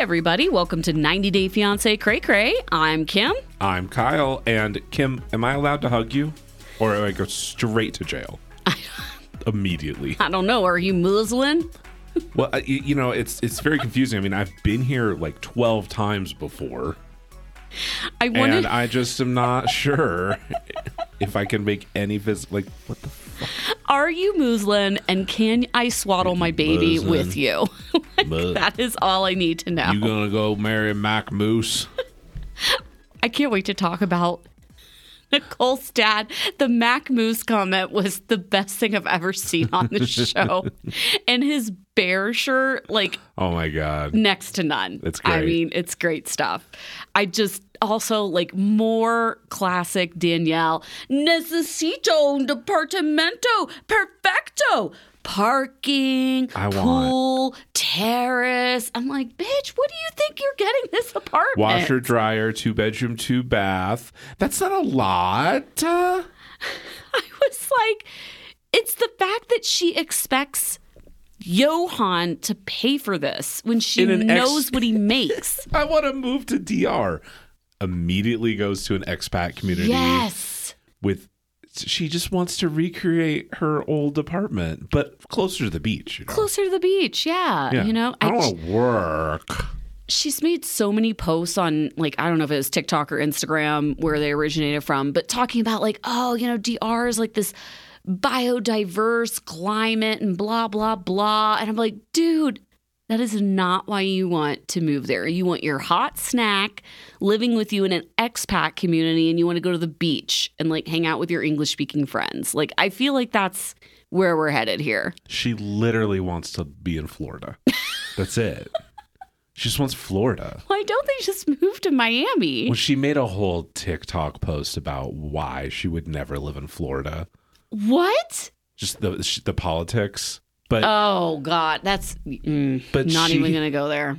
everybody. Welcome to 90 Day Fiance Cray Cray. I'm Kim. I'm Kyle, and Kim, am I allowed to hug you, or do I go straight to jail immediately? I don't know. Are you Muslim? Well, uh, I- you, know, it's it's very confusing. I mean, I've been here like twelve times before, I wanted. and I just am not sure if I can make any vis. Like, what the? Are you Muslim? And can I swaddle my baby with you? But that is all I need to know. you gonna go marry Mac Moose? I can't wait to talk about Nicole's dad. The Mac Moose comment was the best thing I've ever seen on the show. and his bear shirt, like Oh my god! next to none. It's I mean, it's great stuff. I just also like more classic Danielle. Necesito un departamento perfecto. Parking, I want- pool, terrace. I'm like, bitch, what do you think you're getting this apartment? Washer, dryer, two bedroom, two bath. That's not a lot. Uh, I was like, it's the fact that she expects Yohan to pay for this when she an ex- knows what he makes. I want to move to DR. Immediately goes to an expat community yes. with. She just wants to recreate her old apartment, but closer to the beach. You know? Closer to the beach, yeah. Yeah. You know, I I, don't want to work. she's made so many posts on like I don't know if it was TikTok or Instagram where they originated from, but talking about like, oh, you know, DR is like this biodiverse climate and blah blah blah. And I'm like, dude, that is not why you want to move there. You want your hot snack living with you in an expat community and you want to go to the beach and like hang out with your English speaking friends. Like I feel like that's where we're headed here. She literally wants to be in Florida. That's it. She just wants Florida. Why don't they just move to Miami? Well, she made a whole TikTok post about why she would never live in Florida. What? Just the the politics. But Oh God, that's mm, But not she- even gonna go there.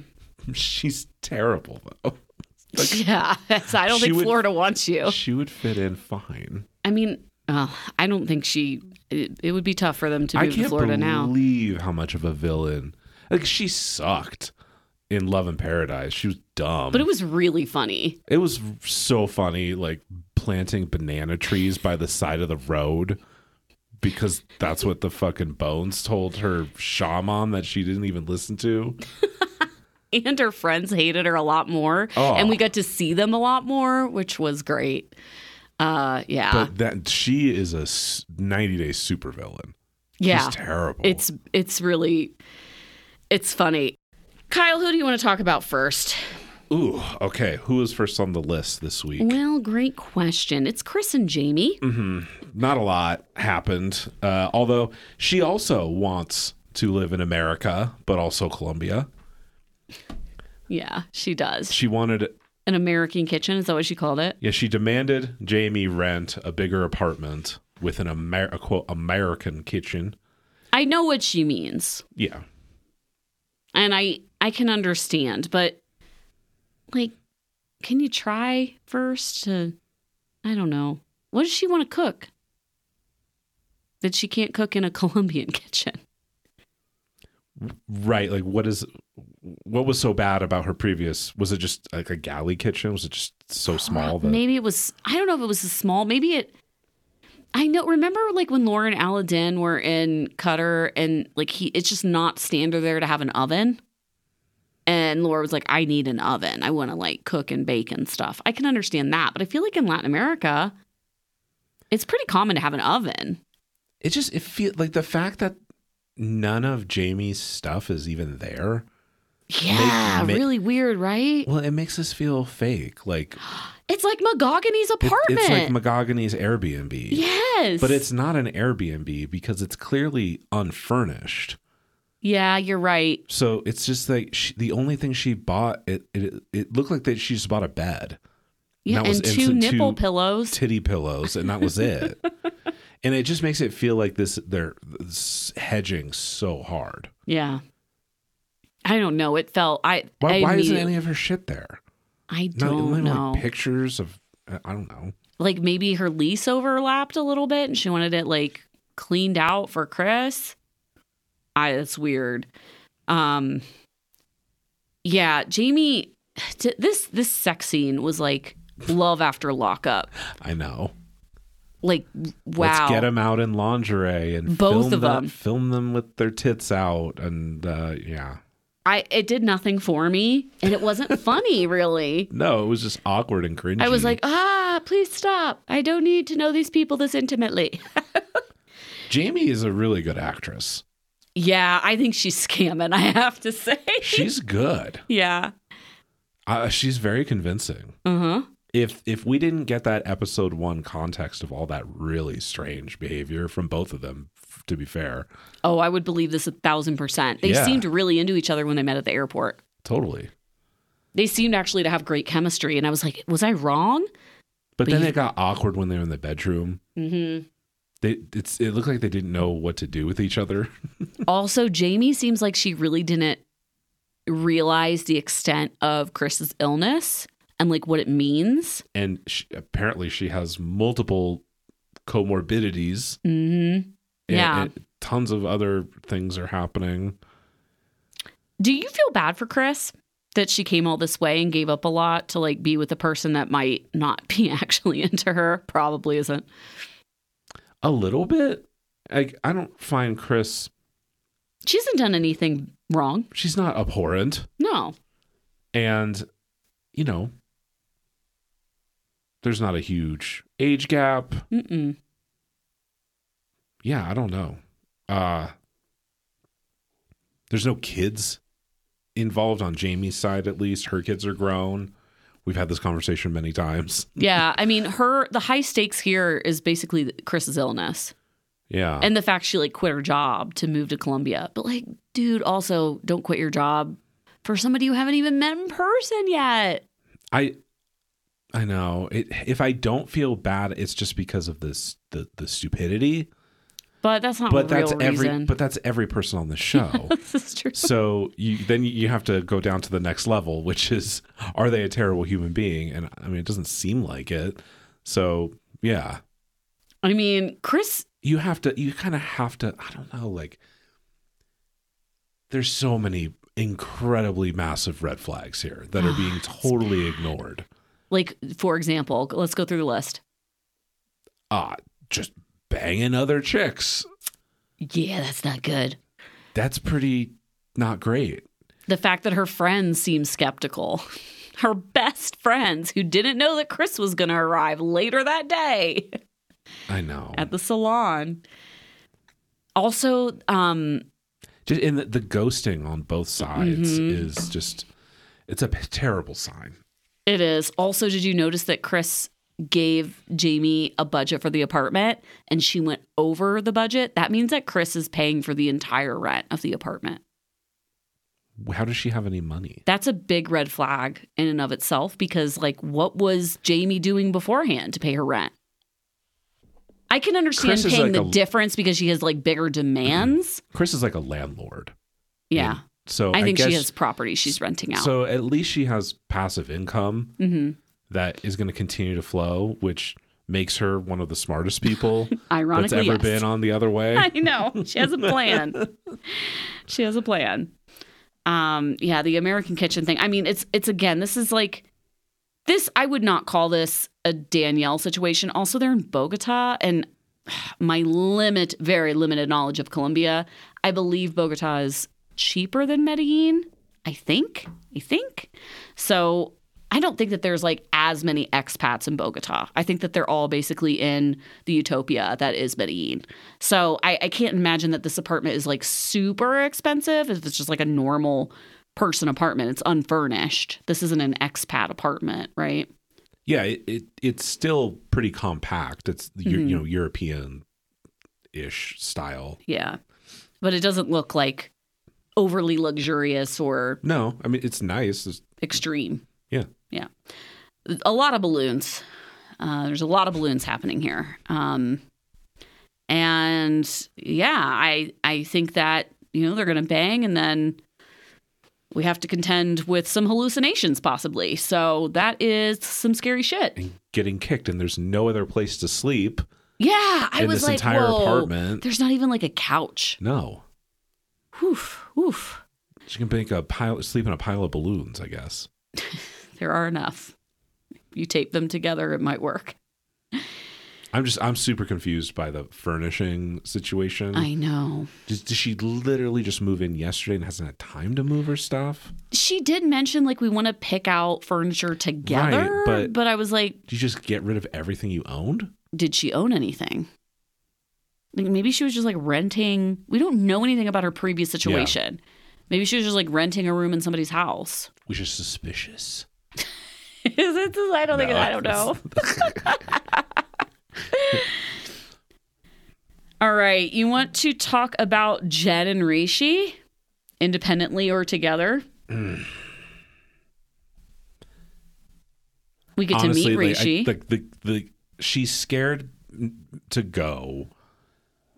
she's terrible though. yeah, that's, I don't think would- Florida wants you. She would fit in fine. I mean, uh, I don't think she. It, it would be tough for them to I move to can't Florida now. believe how much of a villain. Like she sucked in Love and Paradise. She was dumb. But it was really funny. It was so funny, like planting banana trees by the side of the road because that's what the fucking bones told her shaman that she didn't even listen to. And her friends hated her a lot more, Oh. and we got to see them a lot more, which was great. Uh, yeah, But that she is a 90 day supervillain. yeah, She's terrible. it's it's really it's funny. Kyle, who do you want to talk about first? Ooh, okay. Who is first on the list this week? Well, great question. It's Chris and Jamie. Mm-hmm. Not a lot happened. Uh, although she also wants to live in America, but also Colombia. Yeah, she does. She wanted An American kitchen, is that what she called it? Yeah, she demanded Jamie rent a bigger apartment with an Amer- a quote American kitchen. I know what she means. Yeah, And I I can understand, but like can you try first to I don't know. What does she want to cook? That she can't cook in a Colombian kitchen. right. Like, what is what was so bad about her previous? Was it just like a galley kitchen? Was it just so uh, small that Maybe it was I don't know if it was a small, maybe it I know remember like when Laura and Aladdin were in Qatar and like he it's just not standard there to have an oven. And Laura was like, I need an oven. I want to like cook and bake and stuff. I can understand that. But I feel like in Latin America, it's pretty common to have an oven. it just it feel like the fact that none of Jamie's stuff is even there. Yeah, ma- really weird, right? Well, it makes us feel fake. Like It's like Mahogany's it- apartment. it's like Mahogany's Airbnb. yes. But it's not an Airbnb because it's clearly unfurnished. Yeah, you're right. So it's just like she, the only thing she bought. It, it it looked like that she just bought a bed, Yeah, was and two instant nipple two- pillows. titty pillows, and that was it. and it just makes it feel like this they're hedging so hard. yeah. I don't know. It felt I Why, I why isn't any of her shit there? I don't even know. like pictures of I don't know. like maybe her lease overlapped a little bit and she wanted it like cleaned out for Chris. I that's weird. Um Yeah, Jamie. t- This this sex scene was like love after lockup. I know. Like wow. Let's get them out in lingerie and Both film of them. Film them with their tits out, and uh, yeah. I it did nothing for me, and it wasn't funny really. No, it was just awkward and cringy. I was like, ah, please stop. I don't need to know these people this intimately. Jamie is a really good actress. Yeah, I think she's scamming. I have to say. She's good. yeah. Uh, she's very convincing. Uh huh. If if we didn't get that episode one context of all that really strange behavior from both of them, f- to be fair, Oh, I would believe this a thousand percent. They Yeah. seemed really into each other when they met at the airport. totally. They seemed actually to have great chemistry, and I was like, was I wrong? But, But then you- it got awkward when they were in the bedroom. Mm-hmm. They it's it looked like they didn't know what to do with each other. Also, Jamie seems like she really didn't realize the extent of Chris's illness and like what it means. and she, apparently she has multiple comorbidities Mm-hmm. and, Yeah. and tons of other things are happening Do you feel bad for Chris that she came all this way and gave up a lot to like be with a person that might not be actually into her? Probably isn't. A little bit like i don't find chris She hasn't done anything wrong. she's not abhorrent No. and you know there's not a huge age gap Mm-mm. yeah i don't know uh there's no kids involved on jamie's side at least her kids are grown we've had this conversation many times Yeah, I mean, her the high stakes here is basically Chris's illness yeah and the fact she like quit her job to move to Colombia. But like, dude, also don't quit your job for somebody you haven't even met in person yet. I I know. It, if I don't feel bad, it's just because of this the the stupidity. But that's not But real that's every reason. but that's every person on the show. this is true. so you then you have to go down to the next level, which is are they a terrible human being? And I mean, it doesn't seem like it. So yeah, I mean, Chris. you have to. You kind of have to. I don't know. Like, there's so many incredibly massive red flags here that are being totally ignored. Like, for example, let's go through the list. Ah, just banging other chicks. Yeah, that's not good. That's pretty not great. The fact that her friends seem skeptical. Her best friends who didn't know that Chris was going to arrive later that day. I know. at the salon. Also, um, Just in the, the ghosting on both sides Mhm. is just it's a p- terrible sign. it is. Also, did you notice that Chris gave Jamie a budget for the apartment and she went over the budget? That means that Chris is paying for the entire rent of the apartment. How does she have any money? That's a big red flag in and of itself because, like, what was Jamie doing beforehand to pay her rent? I can understand Chris paying like the a- difference because she has like bigger demands. Chris is like a landlord. Yeah. So I think guess, she has property she's renting out. So at least she has passive income hmm that is going to continue to flow, which makes her one of the smartest people that's Ironically, ever yes. been on the other way. I know. She has a plan. she has a plan. Um, yeah, the American kitchen thing. I mean, it's it's again, this is like this I would not call this a Danielle situation. Also, they're in Bogota and my limit, very limited knowledge of Colombia. I believe Bogota is cheaper than Medellin. I think. I think. So I don't think that there's like as many expats in Bogota. I think that they're all basically in the utopia that is Medellin. So I, I can't imagine that this apartment is like super expensive if it's just like a normal person apartment. It's unfurnished. This isn't an expat apartment, right? yeah, it, it it's still pretty compact. It's Mhm. you know European ish style. Yeah. But it doesn't look like overly luxurious or No, I mean it's nice. It's- extreme. Yeah. Yeah. A lot of balloons. Uh, there's a lot of balloons happening here. Um, and yeah, I I think that you know they're gonna bang and then we have to contend with some hallucinations possibly. So that is some scary shit. and getting kicked, and there's no other place to sleep Yeah, I in was this like, entire whoa. apartment. There's not even like a couch. No, Oof, oof. She can make a pile, sleep in a pile of balloons, I guess. There are enough. You tape them together, it might work. I'm just, I'm super confused by the furnishing situation. I know. Does, does she literally just move in yesterday and hasn't had time to move her stuff? She did mention like we want to pick out furniture together, Right, but- I was like, Did you just get rid of everything you owned? did she own anything? Like maybe she was just like renting. We don't know anything about her previous situation. Maybe she was just like renting a room in somebody's house. Which is suspicious. Is it? I don't think. No, I don't know. All right. You want to talk about Jen and Rishi independently or together? Hmm. We get Honestly, to meet like, I- Rishi. the, the, the, she's scared to go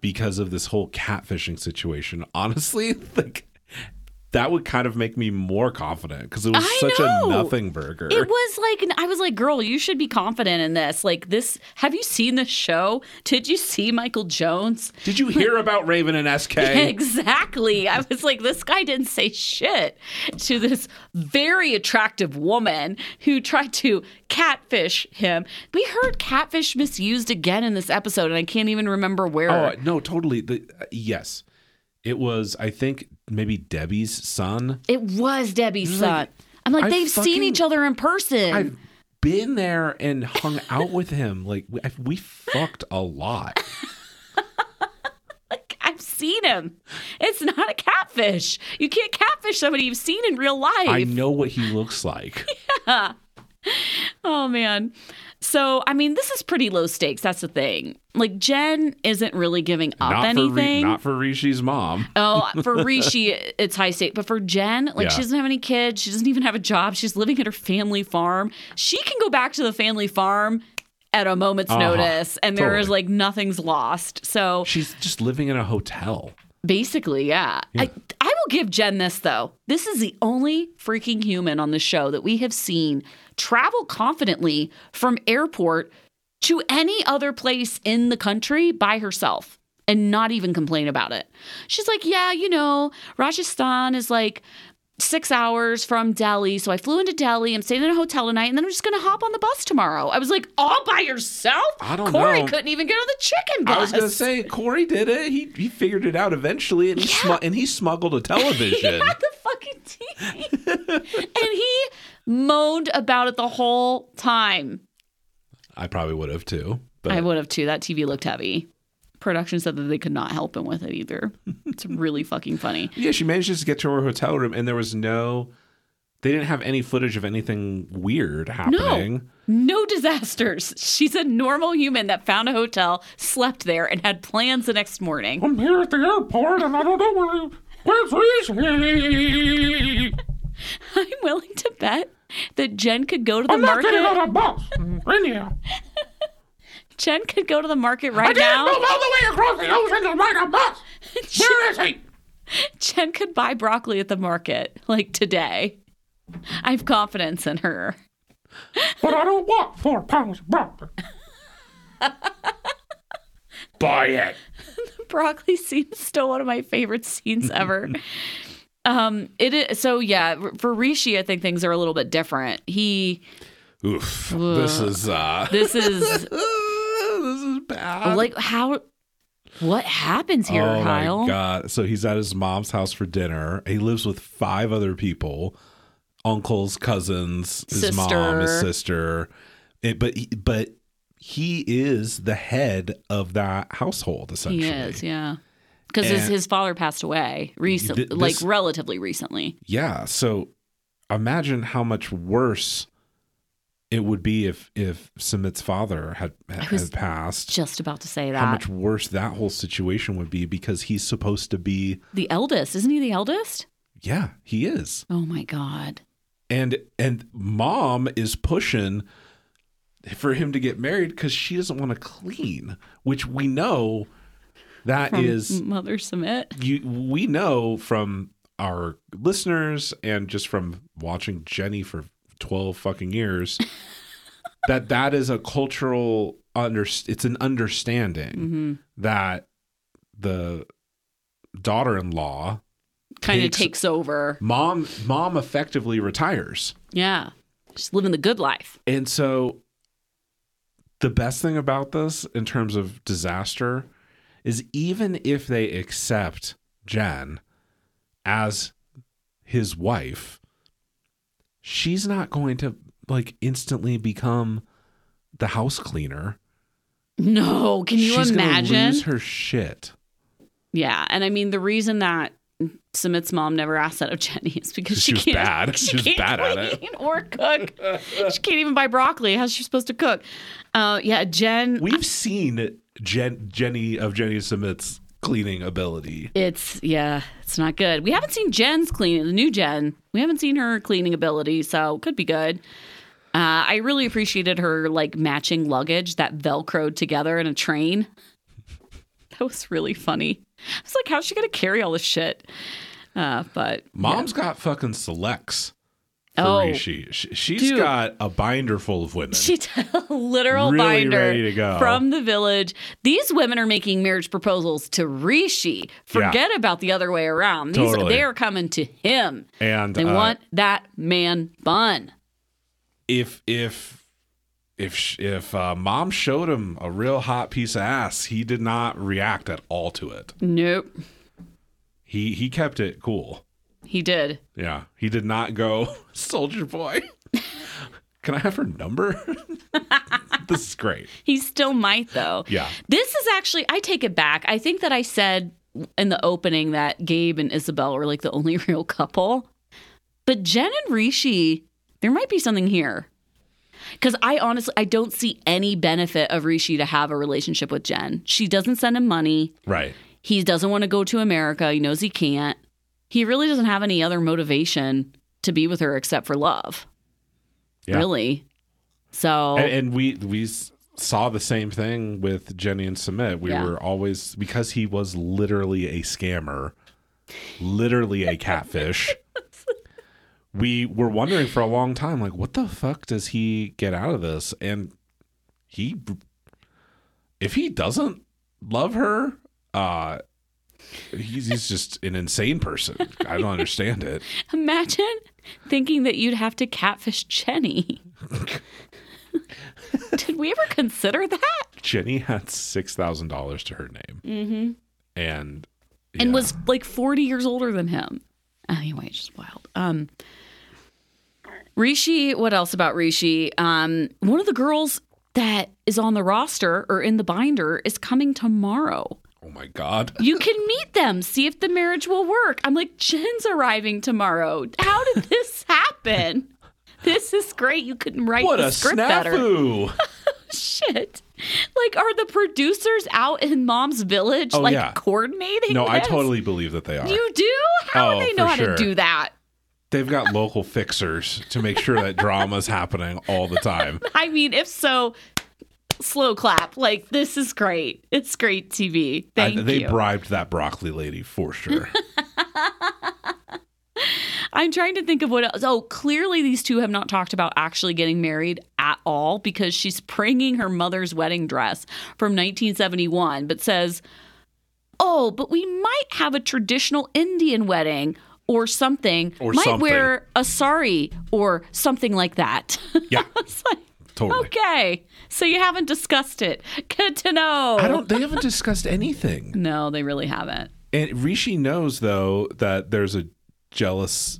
because of this whole catfishing situation. Honestly, like that would kind of make me more confident because it was I such know. a nothing burger. It was like I was like, "Girl, you should be confident in this." Like this, have you seen the show? Did you see Michael Jones? Did you hear about Raven and SK? Exactly. I was like, this guy didn't say shit to this very attractive woman who tried to catfish him. We heard catfish misused again in this episode, and I can't even remember where. Oh no, totally. The, uh, yes, it was. I think maybe Debbie's son. it was Debbie's son. like, I'm like, I they've seen each other in person. I've been there and hung out with him. Like we, we fucked a lot. Like, I've seen him. It's not a catfish. You can't catfish somebody you've seen in real life. I know what he looks like. Oh man. So I mean, this is pretty low stakes. That's the thing. Like Jen isn't really giving up not for anything. Ri- not for Rishi's mom. Oh, for Rishi, it's high stake. But for Jen, like Yeah. she doesn't have any kids. She doesn't even have a job. She's living at her family farm. She can go back to the family farm at a moment's Uh-huh. notice, and there is Totally. like nothing's lost. So She's just living in a hotel. basically, yeah. I I will give Jen this though. This is the only freaking human on the show that we have seen travel confidently from airport to any other place in the country by herself and not even complain about it. She's like, "Yeah, you know, Rajasthan is like 6 hours from Delhi, so I flew into Delhi. I'm staying in a hotel tonight and then I'm just going to hop on the bus tomorrow." I was like, "All by yourself?" I don't know. Corey know. couldn't even get on the chicken bus. I was gonna say Corey did it. He he figured it out eventually, and he smu- and he smuggled a television. had the fucking TV. and he moaned about it the whole time. I probably would have too. But I would have too. That TV looked heavy. Production said that they could not help him with it either. It's really fucking funny. yeah, she managed to get to her hotel room, and there was no. They didn't have any footage of anything weird happening. No disasters. She's a normal human that found a hotel, slept there, and had plans the next morning. I'm here at the airport, and I don't know where. Where's Rishi? I'm willing to bet that Jen could go to the I'm not getting on a bus. In here. Jen could go to the market right now. I now. move all the way across the ocean to ride a bus. Where is he? Jen could buy broccoli at the market like today. I have confidence in her. But I don't want four pounds of broccoli. Buy it. the broccoli scene is still one of my favorite scenes ever. um, it is so yeah. For Rishi, I think things are a little bit different. He Oof. This is uh this is this is bad. like how what happens here, oh Kyle? my god! So he's at his mom's house for dinner. He lives with five other people: uncles, cousins, his mom, his Sister. sister. It, but he- but he is the head of that household essentially. He is, yeah. Because his, his father passed away recently, Th- like relatively recently. Yeah. So imagine how much worse it would be if if Sumit's father had had, passed. Just about to say that. How much worse that whole situation would be because he's supposed to be. the eldest, isn't he the eldest? Yeah, he is. Oh my god. and and mom is pushing for him to get married because she doesn't want to clean which we know that From is Mother Sumit. you we know from our listeners and just from watching jenny for 12 fucking years that that is a cultural under it's an understanding hmm that the daughter-in-law kind of takes- over. Mom mom effectively retires. Yeah. Just living the good life. And so the best thing about this in terms of disaster is even if they accept Jen as his wife, she's not going to like instantly become the house cleaner. No, can you she's imagine? lose her shit. Yeah, and I mean the reason that Sumit's mom never asked that of Jenny is because She she, can't. bad. She, She can't bad at it. clean or cook. she can't even buy broccoli. How's she supposed to cook? Uh, yeah, Jen. We've seen Jen, Jenny of Jenny Smith's cleaning ability. It's yeah, it's not good. We haven't seen Jen's cleaning, the new Jen. We haven't seen her cleaning ability, so could be good. Uh, I really appreciated her like matching luggage that velcroed together in a train. That was really funny. I was like, how's she gonna carry all this shit? Uh, but Mom's got fucking selects Oh. Rishi. She, she's Dude. got a binder full of women. She did a literal Really binder ready to go. from the village. These women are making marriage proposals to Rishi. Forget about the other way around. These Totally. they are coming to him. and They uh, want that man bun. if if if if uh, mom showed him a real hot piece of ass, he did not react at all to it. Nope. He he kept it cool. He did. Yeah, he did not go soldier boy. Can I have her number? this is great. He still might though. Yeah. This is actually I take it back. I think that I said in the opening that Gabe and Isabel were like the only real couple. But Jen and Rishi, there might be something here. Cuz I honestly I don't see any benefit of Rishi to have a relationship with Jen. She doesn't send him money. Right. He doesn't want to go to America. He knows he can't. He really doesn't have any other motivation to be with her except for love. Yeah. Really. So And, and we we saw the same thing with Jenny and Sumit. We Yeah. were always because he was literally a scammer, literally a catfish. we were wondering for a long time, like, what the fuck does he get out of this? And he, if he doesn't love her, uh, he's, he's just an insane person. I don't understand it. Imagine thinking that you'd have to catfish Jenny. Did we ever consider that? Jenny had six thousand dollars to her name, mm-hmm. and And was like 40 years older than him. Anyway, it's just wild. Um Rishi, what else about Rishi? Um, one of the girls that is on the roster or in the binder is coming tomorrow. Oh my god. You can meet them, see if the marriage will work. I'm like, Jen's arriving tomorrow. How did this happen? This is great. You couldn't write What the a script better. snafu! Shit. Like, are the producers out in mom's village, Oh, like yeah. coordinating? No, I totally believe that they are. You do? How Oh, do they know how sure. to do that? They've got local fixers to make sure that drama's happening all the time. I mean, if so, slow clap. Like, this is great. It's great TV. Thank I- they you. bribed that broccoli lady for sure. I'm trying to think of what else. Oh, clearly these two have not talked about actually getting married at all because she's bringing her mother's wedding dress from 1971, but says, "Oh, but we might have a traditional Indian wedding." Or something. Or might something. wear a sari or something like that. Yeah, it's like, totally. okay. So you haven't discussed it. Good to know. I don't. They haven't discussed anything. No, they really haven't. And Rishi knows though that there's a jealous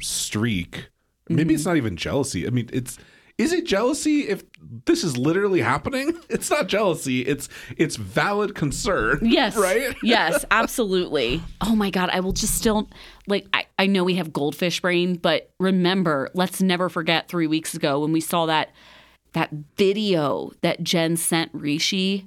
streak. Maybe Mm-hmm. it's not even jealousy. I mean, it's is it jealousy if this is literally happening? It's not jealousy. It's it's valid concern. Yes. Right? yes, absolutely. Oh my God. I will just still, like, I, I know we have goldfish brain, but remember, let's never forget three weeks ago when we saw that that video that Jen sent Rishi.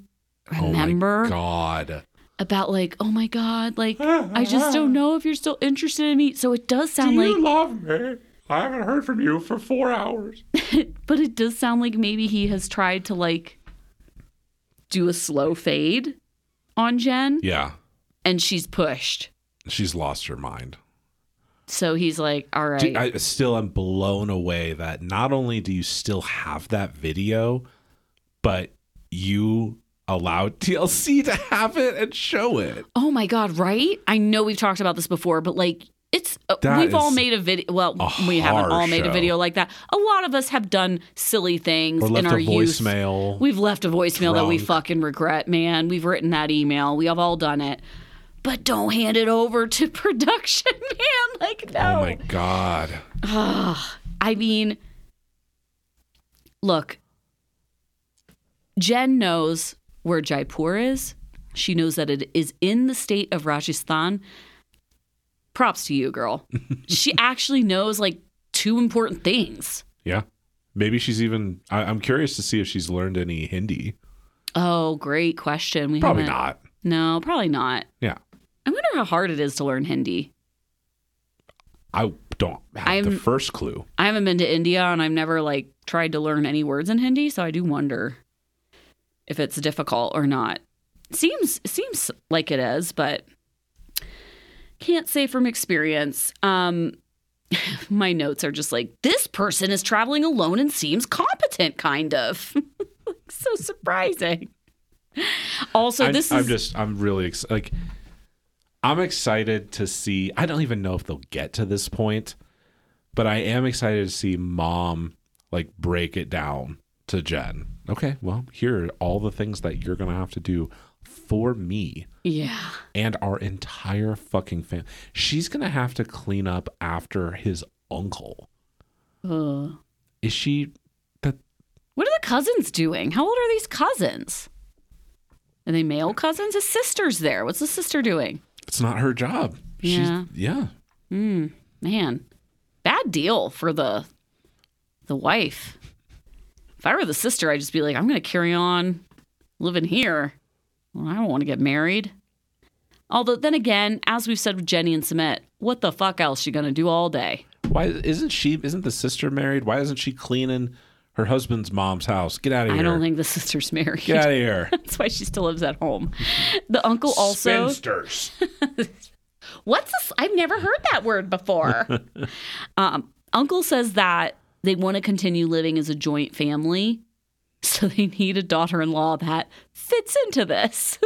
Remember? Oh my God. About like, oh my God, like, I just don't know if you're still interested in me. So it does sound like, you love me? I haven't heard from you for four hours. but it does sound like maybe he has tried to like do a slow fade on Jen Yeah. and she's pushed. She's lost her mind. So he's like, all right. Dude, I still am blown away that not only do you still have that video, but you allowed TLC to have it and show it. Oh my God, right? I know we've talked about this before, but like It's uh, we've all made a video. Well, a we haven't all made a video like that. A lot of us have done silly things in our youth. voicemail. We've left a voicemail that we fucking regret, man. We've written that email. We have all done it. But don't hand it over to production, man. Like, oh no. Oh my god. I mean, look, Jen knows where Jaipur is. She knows that it is in the state of Rajasthan. Props to you, girl. she actually knows like two important things. Yeah. Maybe she's even. I, I'm curious to see if she's learned any Hindi. Oh, great question. We Probably haven't- not. No, probably not. Yeah. I wonder how hard it is to learn Hindi. I don't have the I'm- first clue. I haven't been to India and I've never like tried to learn any words in Hindi, so I do wonder if it's difficult or not. Seems seems like it is, but can't say from experience. Um my notes are just like this person is traveling alone and seems competent kind of. So surprising. Also, I'm, this is I'm just. I'm really ex- like. I'm excited to see. I don't even know if they'll get to this point, but I am excited to see mom like break it down to Jen. Okay, well, here are all the things that you're gonna have to do for me yeah. and our entire fucking family. She's gonna have to clean up after his uncle. Ugh. Is she? That What are the cousins doing? How old are these cousins? Are they male cousins? His sister's there. What's the sister doing? It's not her job. Yeah. She's, yeah. Hmm. Man, bad deal for the the wife. If I were the sister, I'd just be like, I'm going to carry on living here. Well, I don't want to get married. Although, then again, as we've said with Jenny and Sumit, what the fuck else she going to do all day? Why isn't she? Isn't the sister married? Why isn't she cleaning her husband's mom's house? Get out of here! I don't think the sister's married. Get out of here! That's why she still lives at home. The uncle also. Spinsters. What's this? I've never heard that word before. um, Uncle says that they want to continue living as a joint family. So they need a daughter in law that fits into this.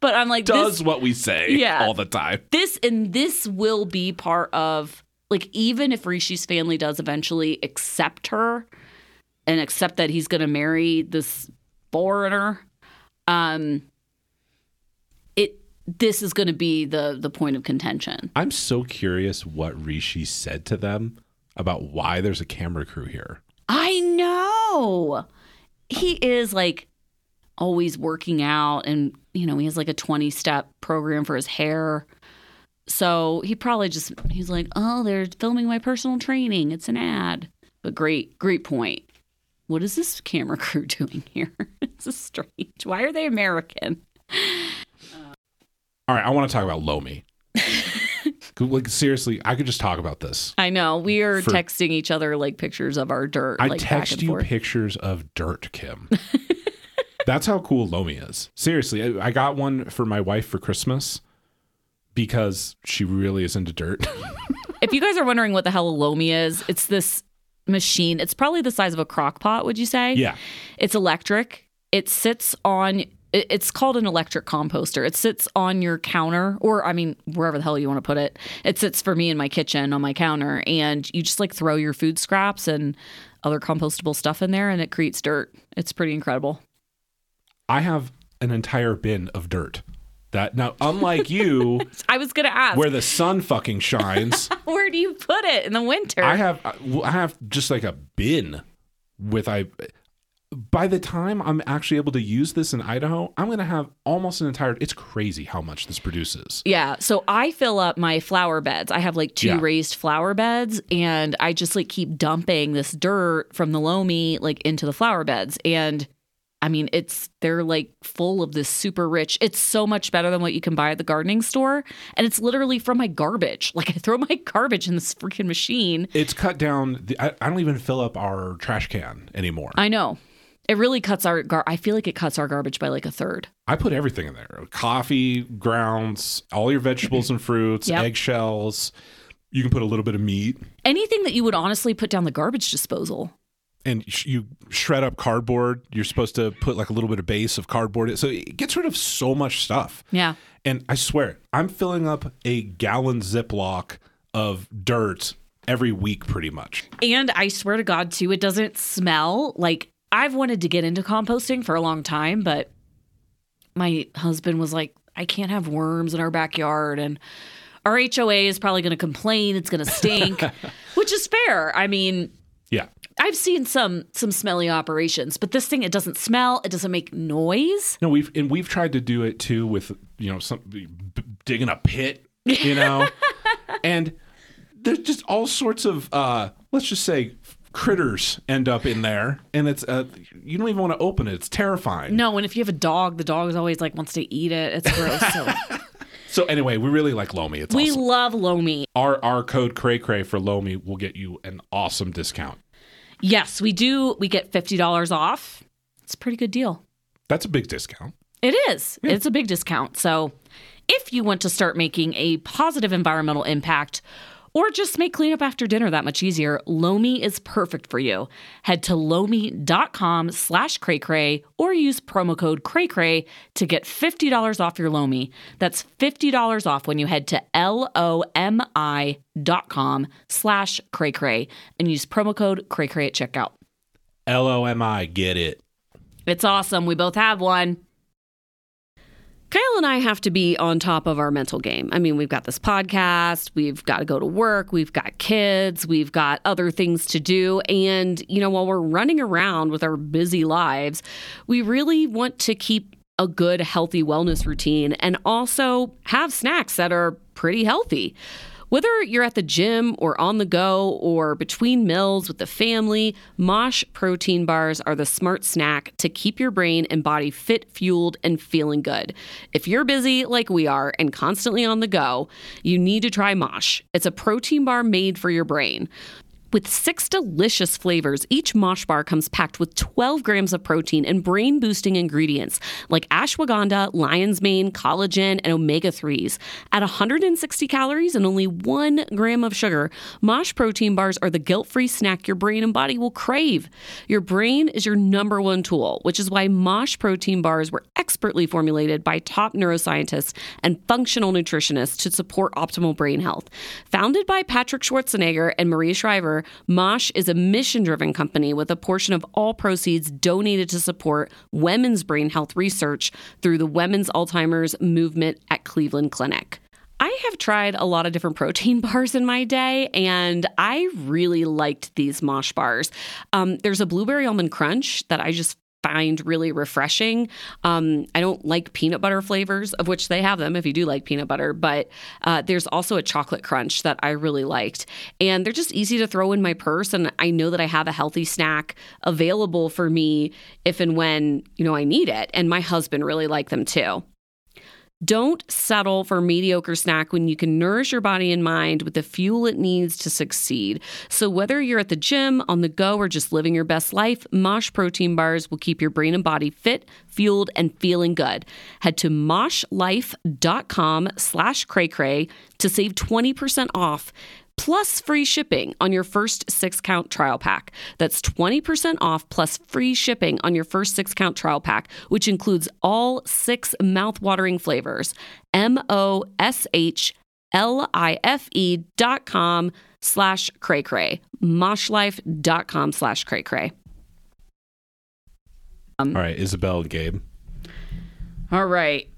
but I'm like, Does this, what we say Yeah. all the time. this and this will be part of like even if Rishi's family does eventually accept her and accept that he's going to marry this foreigner, um, it this is going to be the the point of contention. I'm so curious what Rishi said to them about why there's a camera crew here. I know. He is like always working out and you know, he has like a 20 step program for his hair. So he probably just he's like, "Oh, they're filming my personal training. It's an ad." But great, great point. What is this camera crew doing here? this is strange. Why are they American? All right, I want to talk about Lomi. like seriously, I could just talk about this. I know. We are For- texting each other like pictures of our dirt. I like, text you forth. pictures of dirt, Kim. That's how cool Lomi is. Seriously, I, I got one for my wife for Christmas because she really is into dirt. If you guys are wondering what the hell a Lomi is, it's this machine. It's probably the size of a crock pot, would you say? yeah. It's electric. It sits on it's called an electric composter. It sits on your counter or I mean wherever the hell you want to put it. It sits for me in my kitchen on my counter and you just like throw your food scraps and other compostable stuff in there and it creates dirt. It's pretty incredible. I have an entire bin of dirt. That now, unlike you, I was to ask where the sun fucking shines, where do you put it in the winter? I have I have just like a bin with I. By the time I'm actually able to use this in Idaho, I'm gonna have almost an entire. It's crazy how much this produces. Yeah. So I fill up my flower beds. I have like two Yeah. raised flower beds and I just like keep dumping this dirt from the Lomi like into the flower beds. And I mean, it's they're like full of this super rich. It's so much better than what you can buy at the gardening store. And it's literally from my garbage. Like I throw my garbage in this freaking machine. It's cut down. The, I, I don't even fill up our trash can anymore. I know. It really cuts our gar I feel like it cuts our garbage by like a third. I put everything in there: coffee, grounds, all your vegetables and fruits, Yep. eggshells. You can put a little bit of meat, Anything that you would honestly put down the garbage disposal. And sh- you shred up cardboard. You're supposed to put like a little bit of base of cardboard, so it gets rid of so much stuff. Yeah. And I swear, I'm filling up a gallon Ziploc of dirt every week, pretty much. And I swear to God, too, it doesn't smell like I've wanted to get into composting for a long time, but my husband was like, I can't have worms in our backyard. And our HOA is probably going to complain. It's going to stink, which is fair. I mean, Yeah. I've seen some some smelly operations, but this thing it doesn't smell, it doesn't make noise. No, we've and we've tried to do it too with you know some b- digging a pit, you know, and there's just all sorts of uh let's just say critters end up in there, and it's uh you don't even want to open it. It's terrifying. No, and if you have a dog, the dog is always like wants to eat it. It's gross. So So anyway, we really like Lomi. It's we awesome. love Lomi. Our our code Cray Cray for Lomi will get you an awesome discount. Yes, we do. We get fifty dollars off. It's a pretty good deal. That's a big discount. It is. It's a big discount. So if you want to start making a positive environmental impact or just make cleanup after dinner that much easier, Lomi is perfect for you. Head to lomi.com slash cray cray or use promo code cray cray to get $50 off your Lomi. That's $50 off when you head to L-O-M-I dot com slash cray cray and use promo code cray at checkout. L O M I, get it. It's awesome. We both have one. Kyle and I have to be on top of our mental game. I mean, we've got this podcast, we've got to go to work, we've got kids, we've got other things to do. And, you know, while we're running around with our busy lives, we really want to keep a good, healthy wellness routine and also have snacks that are pretty healthy. Whether you're at the gym or on the go or between meals with the family, Mosh protein bars are the smart snack to keep your brain and body fit, fueled, and feeling good. If you're busy like we are and constantly on the go, you need to try Mosh. It's a protein bar made for your brain. With six delicious flavors, each Mosh bar comes packed with 12 grams of protein and brain boosting ingredients like ashwagandha, lion's mane, collagen, and omega 3s. At 160 calories and only one gram of sugar, Mosh protein bars are the guilt free snack your brain and body will crave. Your brain is your number one tool, which is why Mosh protein bars were expertly formulated by top neuroscientists and functional nutritionists to support optimal brain health. Founded by Patrick Schwarzenegger and Maria Shriver, Mosh is a mission driven company with a portion of all proceeds donated to support women's brain health research through the Women's Alzheimer's Movement at Cleveland Clinic. I have tried a lot of different protein bars in my day, and I really liked these Mosh bars. Um, there's a blueberry almond crunch that I just find really refreshing. Um, I don't like peanut butter flavors, of which they have them if you do like peanut butter, but uh, there's also a chocolate crunch that I really liked. And they're just easy to throw in my purse. And I know that I have a healthy snack available for me if and when, you know, I need it. And my husband really liked them too. Don't settle for mediocre snack when you can nourish your body and mind with the fuel it needs to succeed. So whether you're at the gym, on the go, or just living your best life, Mosh protein bars will keep your brain and body fit, fueled, and feeling good. Head to moshlife.com slash cray to save 20% off plus free shipping on your first six count trial pack. That's 20% off plus free shipping on your first six count trial pack, which includes all six mouth-watering flavors. M O S H L I F E dot com slash cray cray. Moshlife dot com slash cray cray. All right, Isabel and Gabe. All right.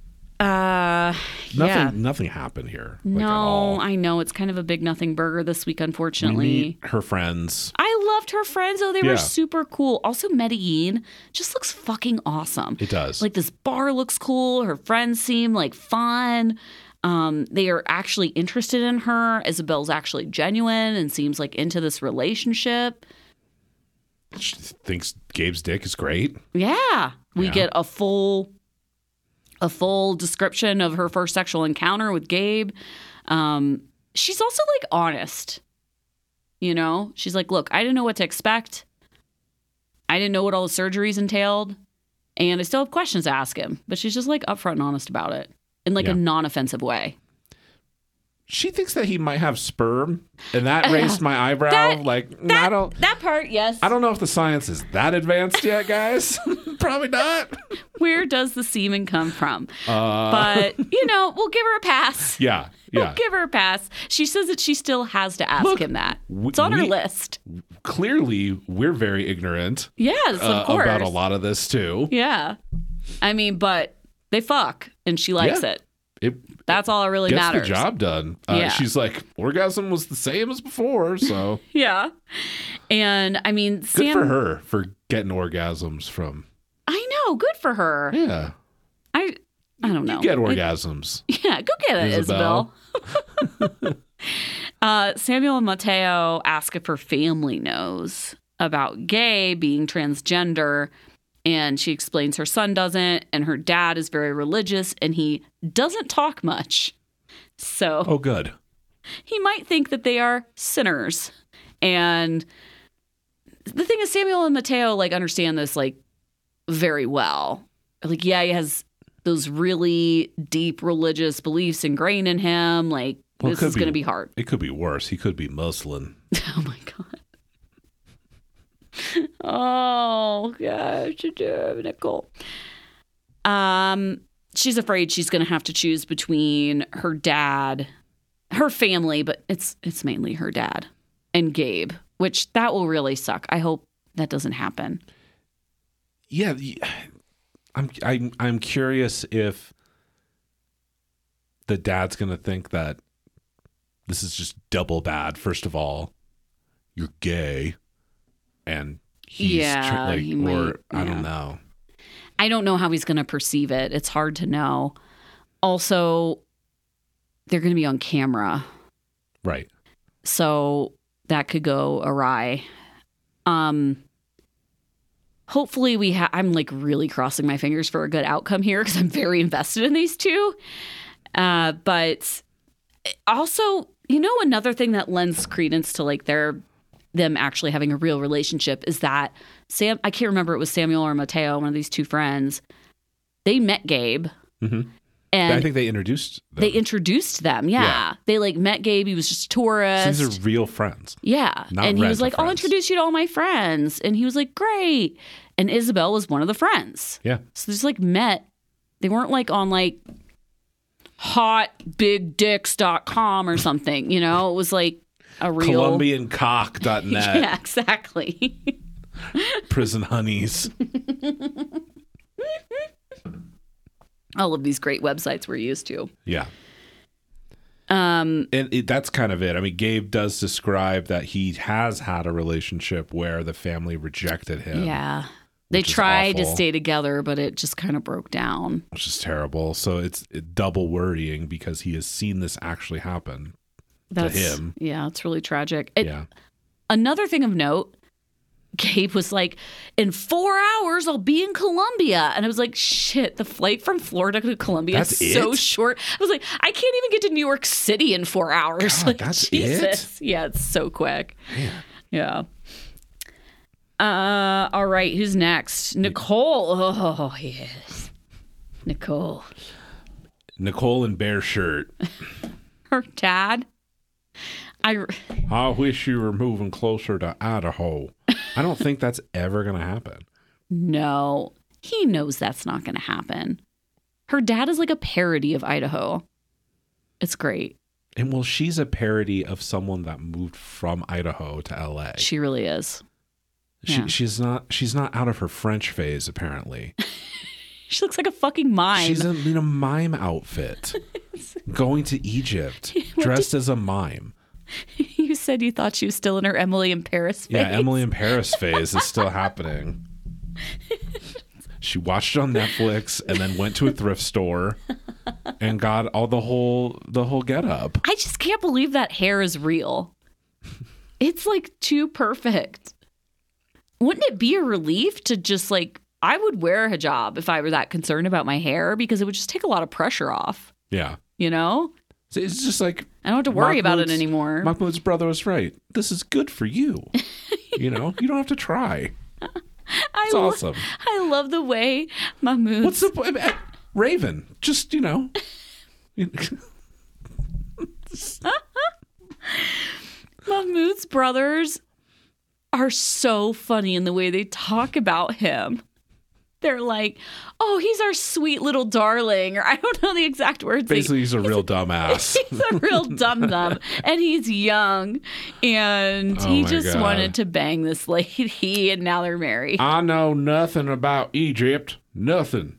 Uh, Nothing yeah. nothing happened here. like, No. I know it's kind of a big nothing burger this week, We unfortunately. meet her friends. I loved her friends. Oh, they Yeah. were super cool. Also, Medellin just looks fucking awesome. It does. Like this bar looks cool. Her friends seem like fun. Um, they are actually interested in her. Isabel's actually genuine and seems like into this relationship. she thinks Gabe's dick is great. Yeah, we Yeah. get a full, a full description of her first sexual encounter with Gabe. Um, she's also like honest. You know, she's like, "Look, I didn't know what to expect. I didn't know what all the surgeries entailed, and I still have questions to ask him." But she's just like upfront and honest about it in like Yeah. a non-offensive way. She thinks that he might have sperm, and that raised my eyebrow. That- like I don't, That part, yes. I don't know if the science is that advanced yet, guys. Probably not. Where does the semen come from? Uh, But you know, we'll give her a pass. yeah, Yeah. We'll give her a pass. She says that she still has to ask Look, him that. It's on her list. Clearly, we're very ignorant Yes, uh, of course. about a lot of this too. Yeah. I mean, but they fuck and she likes Yeah. it. That's all that really gets matters. the job done. Uh, Yeah. She's like, orgasm was the same as before, so Yeah. And I mean, good Sam for her for getting orgasms from. I know, good for her. Yeah, I I don't know. you get orgasms. Yeah, go get it, Isabel. Isabel. uh, Samuel and Mateo ask if her family knows about Gabe being transgender. And she explains her son doesn't, and her dad is very religious, and he doesn't talk much. So Oh, good. he might think that they are sinners. And the thing is, Samuel and Mateo like understand this like very well. Like, yeah, he has those really deep religious beliefs ingrained in him. Like, Well, this is going to be hard. It could be worse. He could be Muslim. Oh my god. Oh gosh, Nicole. Um, she's afraid she's going to have to choose between her dad, her family, but it's it's mainly her dad and Gabe, which that will really suck. I hope that doesn't happen. Yeah, I'm I'm I'm curious if the dad's gonna think that this is just double bad. First of all, you're gay, and he's Yeah, like, he or might- I yeah. don't know. I don't know how he's going to perceive it. It's hard to know. Also, they're going to be on camera. Right? so that could go awry um hopefully we have i'm like really crossing my fingers for a good outcome here because i'm very invested in these two uh but also you know another thing that lends credence to like their them actually having a real relationship is that sam i can't remember it was samuel or mateo one of these two friends they met gabe Mhm. and I think they introduced. Them. they introduced them yeah. Yeah. they like met gabe he was just a tourist These are real friends. yeah. Not and he was like, I'll introduce you to all my friends. And he was like, great. And Isabel was one of the friends. Yeah. So they just like met. They weren't like on like hotbigdicks.com or something, you know? It was like a real. ColombianCock.net. Yeah, exactly. Prison honeys. all of these great websites we're used to. Yeah. Um, and it, that's kind of it. I mean, Gabe does describe that he has had a relationship where the family rejected him, yeah. They tried to stay together, but it just kind of broke down. which is terrible. So it's it, double worrying because he has seen this actually happen. That's him. Yeah, it's really tragic. It, yeah, Another thing of note, Gabe was like, in four hours, I'll be in Colombia. And I was like, shit, the flight from Florida to Colombia That's is so short. I was like, I can't even get to New York City in four hours. God, like, that's Jesus. Yeah, it's so quick. Yeah. Uh, all right, who's next? Nicole. Oh, yes. Nicole. Nicole in bear shirt. Her dad. I I wish you were moving closer to Idaho. I don't think that's ever going to happen. No, he knows that's not going to happen. Her dad is like a parody of Idaho. It's great. And well, she's a parody of someone that moved from Idaho to LA. She really is. She, yeah. She's not. She's not out of her French phase. Apparently, She looks like a fucking mime. she's in, in a mime outfit, going to Egypt, dressed as a mime. you said you thought she was still in her Emily in Paris phase. Yeah, Emily in Paris phase is still happening. She watched it on Netflix and then went to a thrift store and got all the whole the whole get up. I just can't believe that hair is real. It's like too perfect. Wouldn't it be a relief to just like I would wear a hijab if I were that concerned about my hair because it would just take a lot of pressure off, Yeah. you know? So It's just like I don't have to worry about it anymore. Mahmoud's brother was right. This is good for you. you know, you don't have to try. I It's lo- awesome. I love the way Mahmoud What's the point? Eh, Raven? Just you know. Mahmoud's brothers are so funny in the way they talk about him. They're like, "Oh, he's our sweet little darling," or I don't know the exact words. Basically, he's a real dumbass. he's a real dum dum, and he's young, and Oh he just God. wanted to bang this lady, and now they're married. I know nothing about Egypt. Nothing.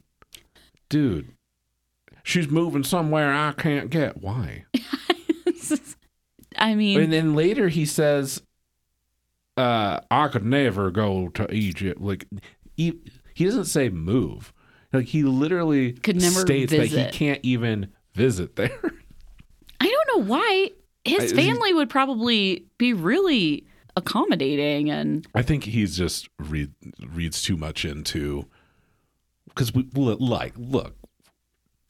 Dude, she's moving somewhere I can't get. Why? I mean, And then later he says, uh, I could never go to Egypt. Like, he doesn't say move. Like, he literally Could never states that he can't even visit there. I don't know why his I- family would probably be really accommodating and I think he's just read, reads too much into because we like look.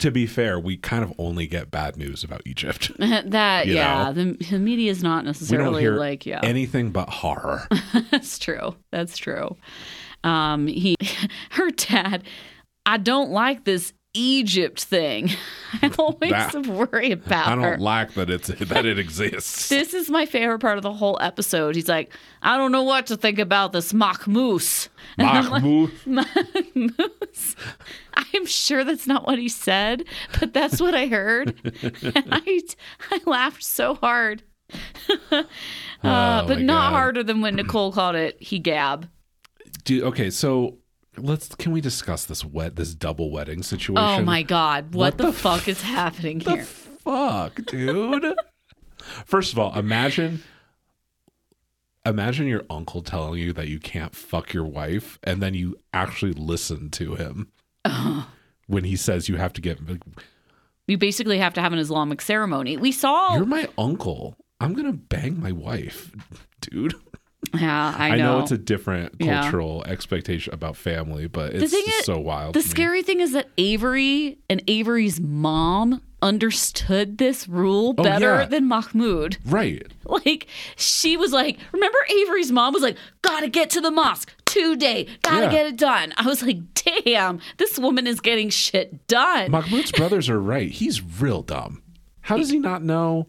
To be fair, we kind of only get bad news about Egypt. that yeah the, the media is not necessarily like yeah anything but horror. that's true that's true um he her dad i don't like this egypt thing. I always That- worry about I don't like that it's that it exists. this is my favorite part of the whole episode. He's like i don't know what to think about this moose Mahmoud. moose i'm sure that's not what he said but that's what i heard. And i i laughed so hard. Uh, Oh, but not God. harder than when nicole called it he gab Do, okay, so let's can we discuss this wet this double wedding situation? oh my god what, What the, the fuck is happening the here fuck, dude. First of all, imagine imagine your uncle telling you that you can't fuck your wife and then you actually listen to him when he says you have to get like, you basically have to have an islamic ceremony we saw you're my uncle. I'm going to bang my wife, dude. Yeah i know, I know it's a different Yeah. cultural expectation about family, but it's is- so wild. The scary thing is that Avery and Avery's mom understood this rule Oh, better yeah. than Mahmoud. Right. Like, she was like, remember Avery's mom was like, gotta get to the mosque today, gotta Yeah. get it done. I was like, damn, this woman is getting shit done. Mahmoud's brothers are right. He's real dumb. How does he not know?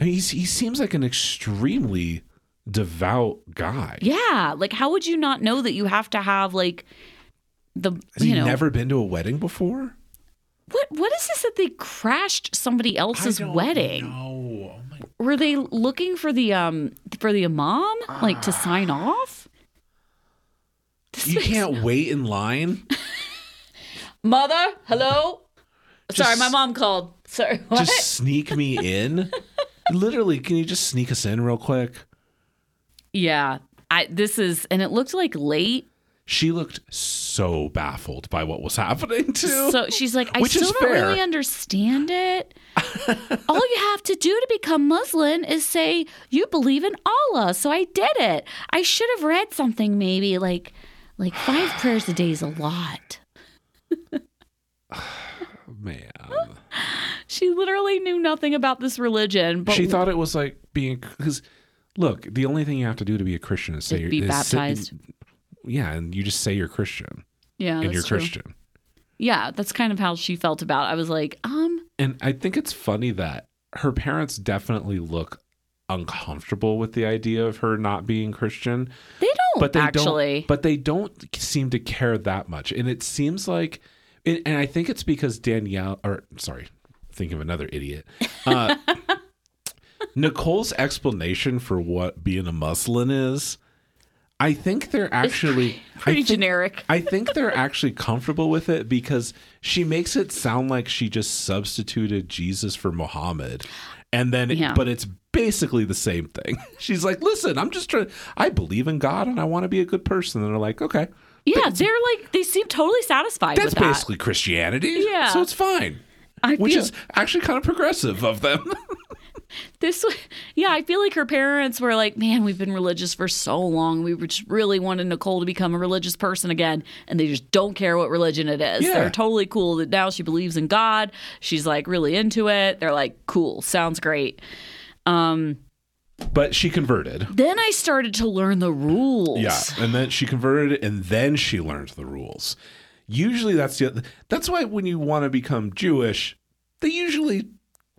I mean, he's, he seems like an extremely devout guy. yeah, like, how would you not know that you have to have, like, the, Has you he know, never been to a wedding before? what what is this that they crashed somebody else's wedding? No. Oh my. Were they looking for the um for the imam like to sign off? This You can't wait in line. Mother, hello. Sorry, my mom called. Sorry. What? Just sneak me in. Literally, can you just sneak us in real quick? Yeah. I this is and it looked like late. She looked so baffled by what was happening too. So she's like, I Which still don't fair. really understand it. All you have to do to become Muslim is say you believe in Allah. So I did it. I should have read something maybe like like five prayers a day is a lot. Man, She literally knew nothing about this religion, but she thought it was like being because look, the only thing you have to do to be a Christian is say you're be is sit- baptized. yeah, and you just say you're Christian yeah, and that's you're true. Christian. Yeah, that's kind of how she felt about. it. I was like, um, And I think it's funny that her parents definitely look uncomfortable with the idea of her not being Christian, they don't but they actually. don't. But they don't seem to care that much, and it seems like, and and I think it's because Danielle, or sorry, think of another idiot. Uh, Nicole's explanation for what being a Muslim is. I think they're actually pretty I think, generic. I think they're actually comfortable with it because she makes it sound like she just substituted Jesus for Muhammad. And then, Yeah. but it's basically the same thing. She's like, listen, I'm just trying, I believe in God and I want to be a good person. And they're like, okay, yeah, they're like they seem totally satisfied that's with that. basically Christianity. Yeah. So it's fine. I Which feel- is actually kind of progressive of them. this. Yeah, I feel like her parents were like, "Man, we've been religious for so long. We just really wanted Nicole to become a religious person again, and they just don't care what religion it is. Yeah. They're totally cool that now she believes in God. She's like really into it. They're like, cool, sounds great." Um, but she converted. Then I started to learn the rules. Yeah, and then she converted, and then she learned the rules. Usually, that's the that's why when you want to become Jewish, they usually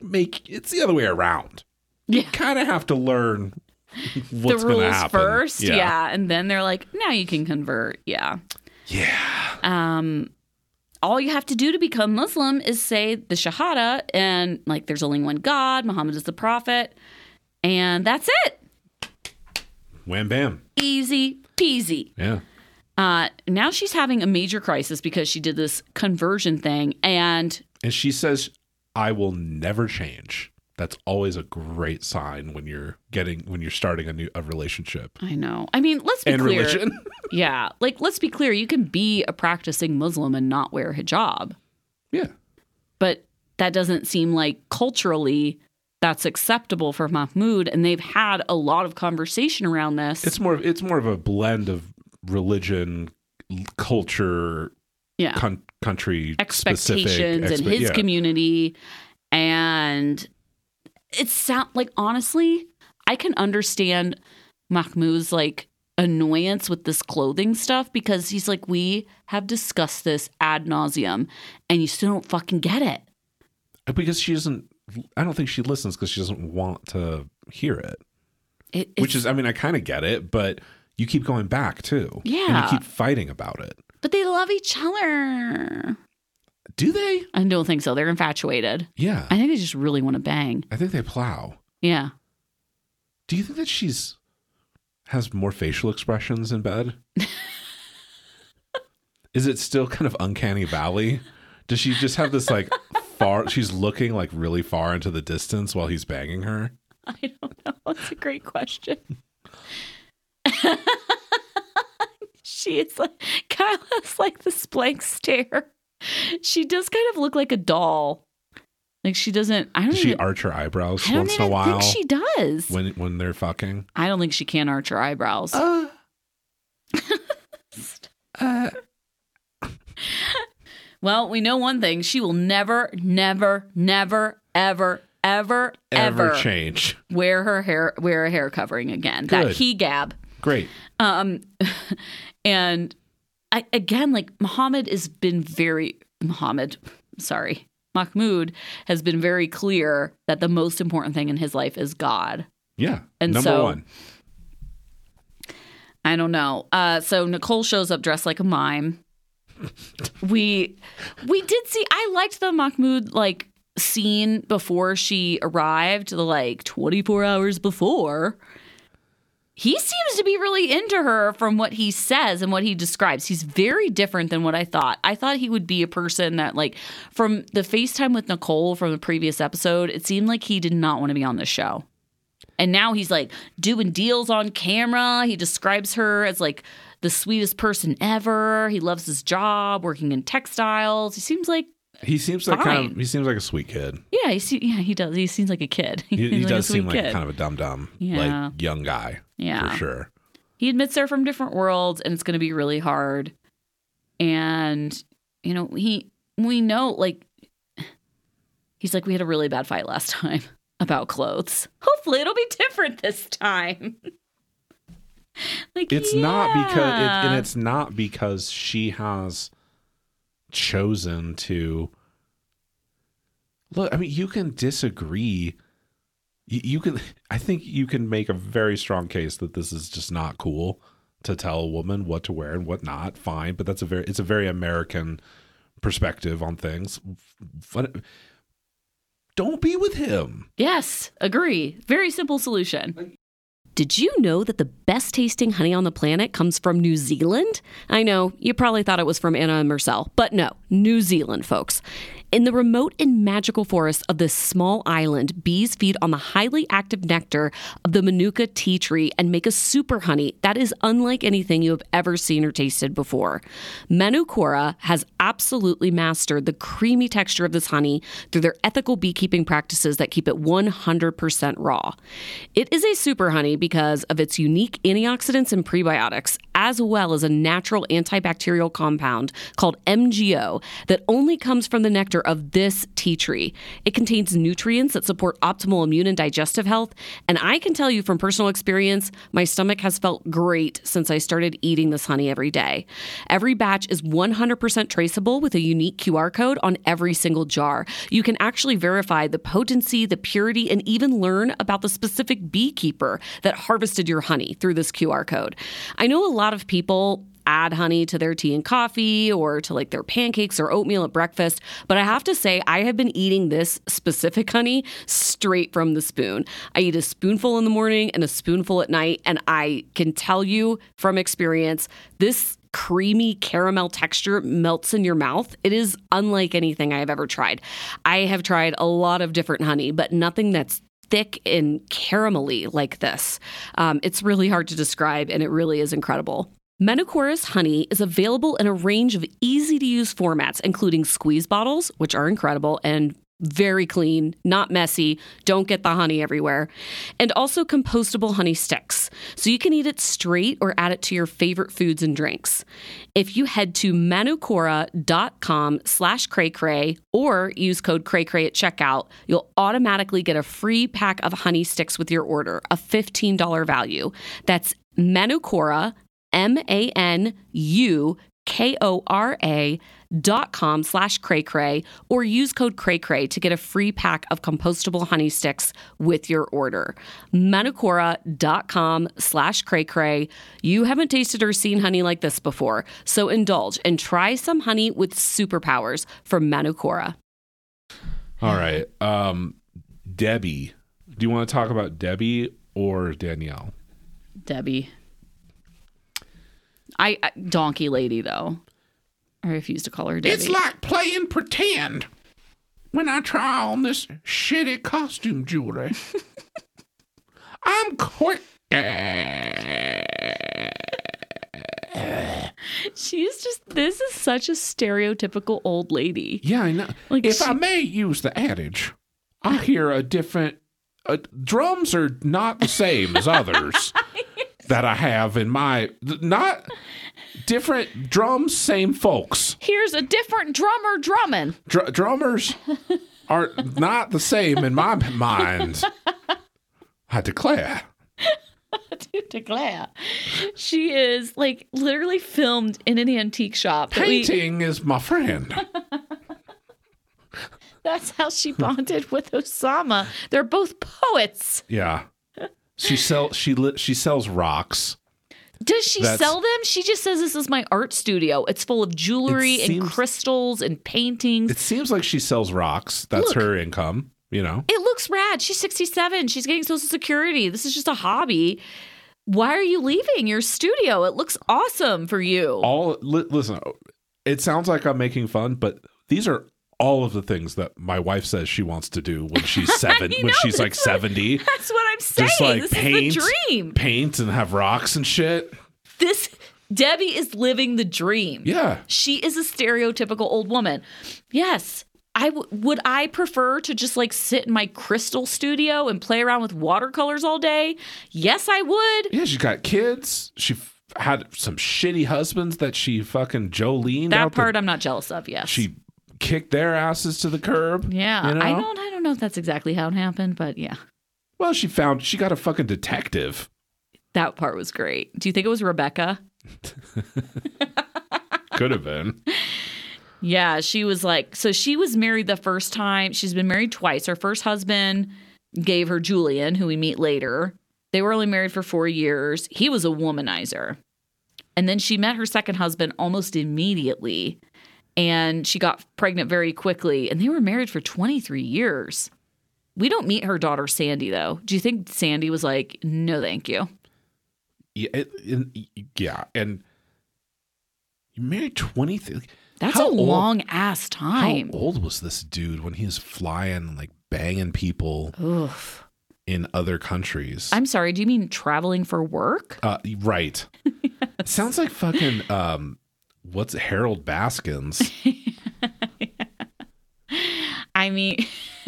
make it's the other way around. Yeah. Kind of have to learn what's the rules happen first, yeah. and then they're like, now you can convert, yeah. Yeah. Um, all you have to do to become Muslim is say the Shahada and like there's only one God, Muhammad is the prophet, and that's it. Wham bam. Easy peasy. Yeah. Uh, now she's having a major crisis because she did this conversion thing, and And she says, I will never change. That's always a great sign when you're getting when you're starting a new a relationship. I know. I mean, let's be And clear. religion. Yeah, like let's be clear. You can be a practicing Muslim and not wear hijab, yeah. but that doesn't seem like culturally that's acceptable for Mahmoud. And they've had a lot of conversation around this. It's more it's more of a blend of religion, culture, yeah. con- country expectations expe- his yeah. community and it sound like honestly i can understand mahmoud's like annoyance with this clothing stuff because he's like we have discussed this ad nauseum and you still don't fucking get it uh, because she doesn't I don't think she listens because she doesn't want to hear it. it Which is I mean I kind of get it, but you keep going back too. Yeah, and you keep fighting about it. But they love each other Do they? i don't think so they're infatuated Yeah. i think they just really want to bang I think they plow. yeah Do you think that she's has more facial expressions in bed? Is it still kind of uncanny valley? Does she just have this like far she's looking like really far into the distance while he's banging her? I don't know. That's a great question. she is like has like this blank stare. She does kind of look like a doll. Like she doesn't. I don't she even. arch her eyebrows I once in a while think she does. when when they're fucking? I don't think she can arch her eyebrows. Uh, uh, well, we know one thing: she will never, never, never, ever, ever, ever ever change. wear her hair, wear a hair covering again. That Good. gab. Great. Um, and I, again, like Muhammad has been very Muhammad, sorry, Mahmoud has been very clear that the most important thing in his life is God. Yeah. And Number so- one. I don't know. Uh, so Nicole shows up dressed like a mime. we we did see. I liked the Mahmoud like scene before she arrived, the like twenty four hours before. He seems to be really into her from what he says and what he describes. He's very different than what I thought. I thought he would be a person that, like, from the FaceTime with Nicole from the previous episode, it seemed like he did not want to be on the show. And now he's like doing deals on camera. He describes her as like the sweetest person ever. He loves his job, working in textiles. He seems like He seems like kind of he seems like a sweet kid. yeah, he yeah he does. He seems like a kid. He, he like does seem sweet like kid. kind of a dumb dumb, Yeah. like young guy yeah. for sure. He admits they're from different worlds, and it's going to be really hard. And you know, he we know like he's like we had a really bad fight last time about clothes. Hopefully, it'll be different this time. like It's not because it, and it's not because she has chosen to look. I mean, you can disagree. You, can. I think you can make a very strong case that this is just not cool to tell a woman what to wear and what not. Fine, but that's a very. It's a very American perspective on things. But don't be with him. yes, agree. Very simple solution. Did you know that the best tasting honey on the planet comes from New Zealand? I know, you probably thought it was from Anna and Marcel, but no, New Zealand, folks. In the remote and magical forests of this small island, bees feed on the highly active nectar of the Manuka tea tree and make a super honey that is unlike anything you have ever seen or tasted before. Manukora has absolutely mastered the creamy texture of this honey through their ethical beekeeping practices that keep it 100% raw. It is a super honey because of its unique antioxidants and prebiotics, as well as a natural antibacterial compound called MGO that only comes from the nectar of this tea tree. It contains nutrients that support optimal immune and digestive health, and I can tell you from personal experience, my stomach has felt great since I started eating this honey every day. Every batch is 100% traceable with a unique QR code on every single jar. You can actually verify the potency, the purity, and even learn about the specific beekeeper that harvested your honey through this QR code. I know a lot of people add honey to their tea and coffee or to like their pancakes or oatmeal at breakfast. But I have to say, I have been eating this specific honey straight from the spoon. I eat a spoonful in the morning and a spoonful at night. And I can tell you from experience, this creamy caramel texture melts in your mouth. It is unlike anything I have ever tried. I have tried a lot of different honey, but nothing that's thick and caramelly like this. Um, it's really hard to describe, and it really is incredible. Manukora's honey is available in a range of easy to use formats, including squeeze bottles, which are incredible and very clean, not messy, don't get the honey everywhere, and also compostable honey sticks. So you can eat it straight or add it to your favorite foods and drinks. If you head to manukora.com slash cray or use code cray at checkout, you'll automatically get a free pack of honey sticks with your order, a $15 value. That's Manukora, M A N U K O R A dot com slash cray cray or use code cray cray to get a free pack of compostable honey sticks with your order. dot com slash cray cray. You haven't tasted or seen honey like this before, so indulge and try some honey with superpowers from Manukora. All right. Um, Debbie. Do you want to talk about Debbie or Danielle? Debbie. I, I donkey lady though. I refuse to call her Debbie. It's like playing pretend when I try on this shitty costume jewelry. I'm quick. She's just this is such a stereotypical old lady. Yeah, I know. Like if she- I may use the adage, I hear a different. Uh, drums are not the same as others that I have in my. Not different drums, same folks. Here's a different drummer drumming. Dr- drummers are not the same in my mind. I declare. to declare. She is like literally filmed in an antique shop. that we- Painting is my friend. that's how she bonded with Osama. They're both poets. Yeah. She sell she li- she sells rocks. Does she That's- sell them? She just says this is my art studio. It's full of jewelry It and seems- crystals and paintings. It seems like she sells rocks. That's Look. her income, you know. It looks rad. She's 67. She's getting Social Security. This is just a hobby. Why are you leaving your studio? It looks awesome for you. All li- listen, it sounds like I'm making fun, but these are all of the things that my wife says she wants to do when she's seven, when know, she's like that's what- 70. That's what I'm saying. Just like this paint, is the dream. paint and have rocks and shit. This Debbie is living the dream. Yeah. She is a stereotypical old woman. Yes. I w- would I prefer to just like sit in my crystal studio and play around with watercolors all day? Yes, I would. Yeah, she's got kids. She f- had some shitty husbands that she fucking Jolene That out the- part I'm not jealous of. Yes. she kicked their asses to the curb. yeah. you know? I don't I don't know if that's exactly how it happened, but yeah. Well, she found she got a fucking detective. That part was great. Do you think it was Rebecca? Could have been. Yeah, she was like, so she was married the first time. She's been married twice. Her first husband gave her Julian, who we meet later. They were only married for four years. He was a womanizer. And then she met her second husband almost immediately. And she got pregnant very quickly. And they were married for 23 years. We don't meet her daughter, Sandy, though. Do you think Sandy was like, no, thank you? Yeah, it, it- yeah, and you married twenty. Th- That's how a old- long ass time. How old was this dude when he was flying like banging people Oof. in other countries? I'm sorry, do you mean traveling for work? uh, right. Sounds like fucking um, what's Carole Baskin's? I mean,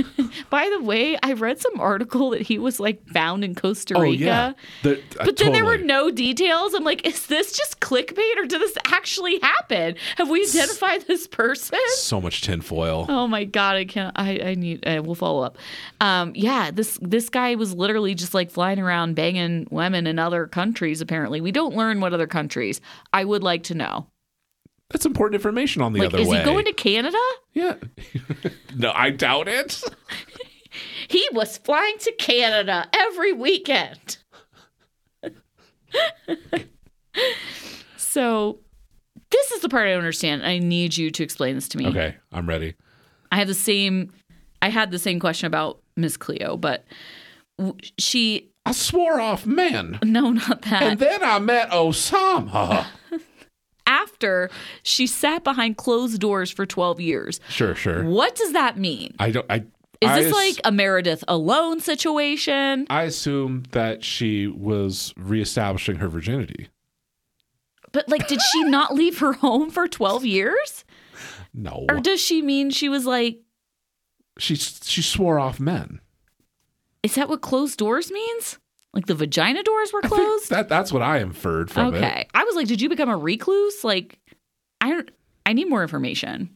by the way, I read some article that he was like found in Costa Rica. oh Rica. yeah, The- uh, But then there were no details. I'm like, is this just clickbait or did this actually happen? Have we identified this person? so much tinfoil. Oh my god, I can't. I I need. I will follow up. Um, yeah, this this guy was literally just like flying around banging women in other countries. Apparently, we don't learn what other countries. I would like to know. That's important information on the Like, other is way. Is he going to Canada? Yeah. no, I doubt it. He was flying to Canada every weekend. so this is the part I don't understand. I need you to explain this to me. Okay, I'm ready. I have the same. I had the same question about Miss Cleo, but she. I swore off men. No, not that. And then I met Osama. After she sat behind closed doors for 12 years. Sure, sure. What does that mean? I don't. I Is I this like a Meredith alone situation? I assume that she was reestablishing her virginity. But like, did she not leave her home for 12 years? No, Or does she mean she was like, she she swore off men. is that what closed doors means? Like the vagina doors were closed? That that's what I inferred from it. okay. I was like, did you become a recluse? Like, I don't, I need more information.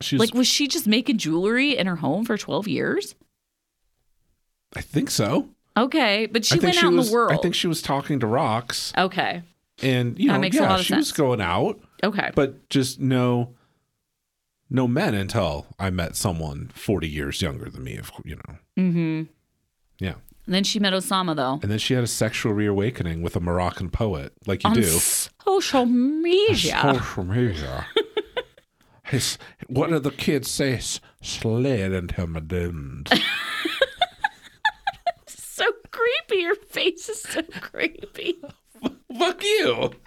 She's Like, was she just making jewelry in her home for 12 years? I think so. Okay. But she went she out was, in the world. I think she was talking to rocks, okay. and you know, yeah, she was going out, Okay. but just no, no men until I met someone forty years younger than me. Of you know, mm-hmm. yeah. And then she met Osama, though. And then she had a sexual reawakening with a Moroccan poet, like you on do. social media. Social media. His, what did the kids say? Slid into my DMs. so creepy. Your face is so creepy. Fuck you.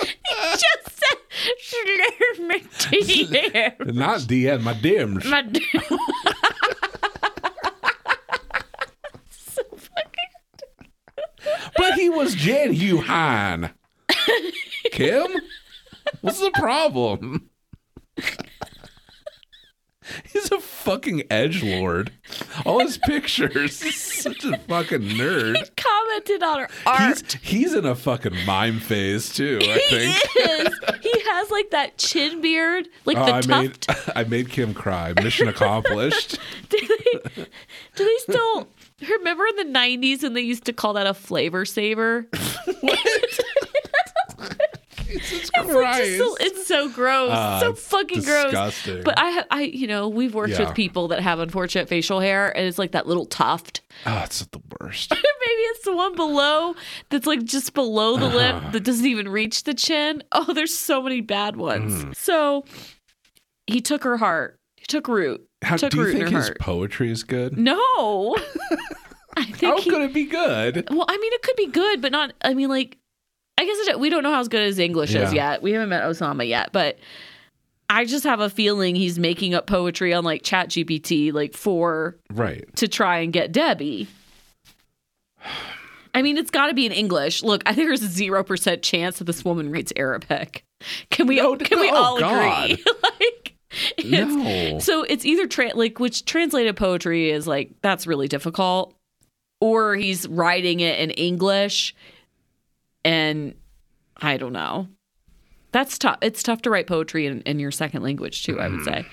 He Just said slur my DM. Not DN, my DMs. My DM. so fucking. But he was genuine. Kim? What's the problem? He's a fucking edge lord. All his pictures. He's such a fucking nerd. Commented on her art. He's he's in a fucking mime phase too, I he think. is. He has like that chin beard, like Oh, the I made tuft. I made Kim cry. Mission accomplished. Do they, do they still remember in the '90s when they used to call that a flavor saver? Jesus It's, like just so, it's so gross, Ah, so it's fucking gross. But I, I, you know, we've worked Yeah. with people that have unfortunate facial hair, and it's like that little tuft. Oh, it's the worst. Maybe it's the one below that's like just below the lip that doesn't even reach the chin. Oh, there's so many bad ones. Mm. So he took her heart. Took root. How took do you root in think her his heart. poetry is good? No. I think How he, could it be good? Well, I mean, it could be good, but not. I mean, like, I guess it, we don't know how good his English is Yeah. yet. We haven't met Osama yet, but I just have a feeling he's making up poetry on like Chat GPT, like for Right. to try and get Debbie. I mean, it's got to be in English. Look, I think there's a zero percent chance that this woman reads Arabic. Can we? No, can we oh, all God. agree? like, it's, No. so it's either tra- like which translated poetry is like that's really difficult, or he's writing it in English, and I don't know. That's tough. It's tough to write poetry in, in your second language too. I would mm. say.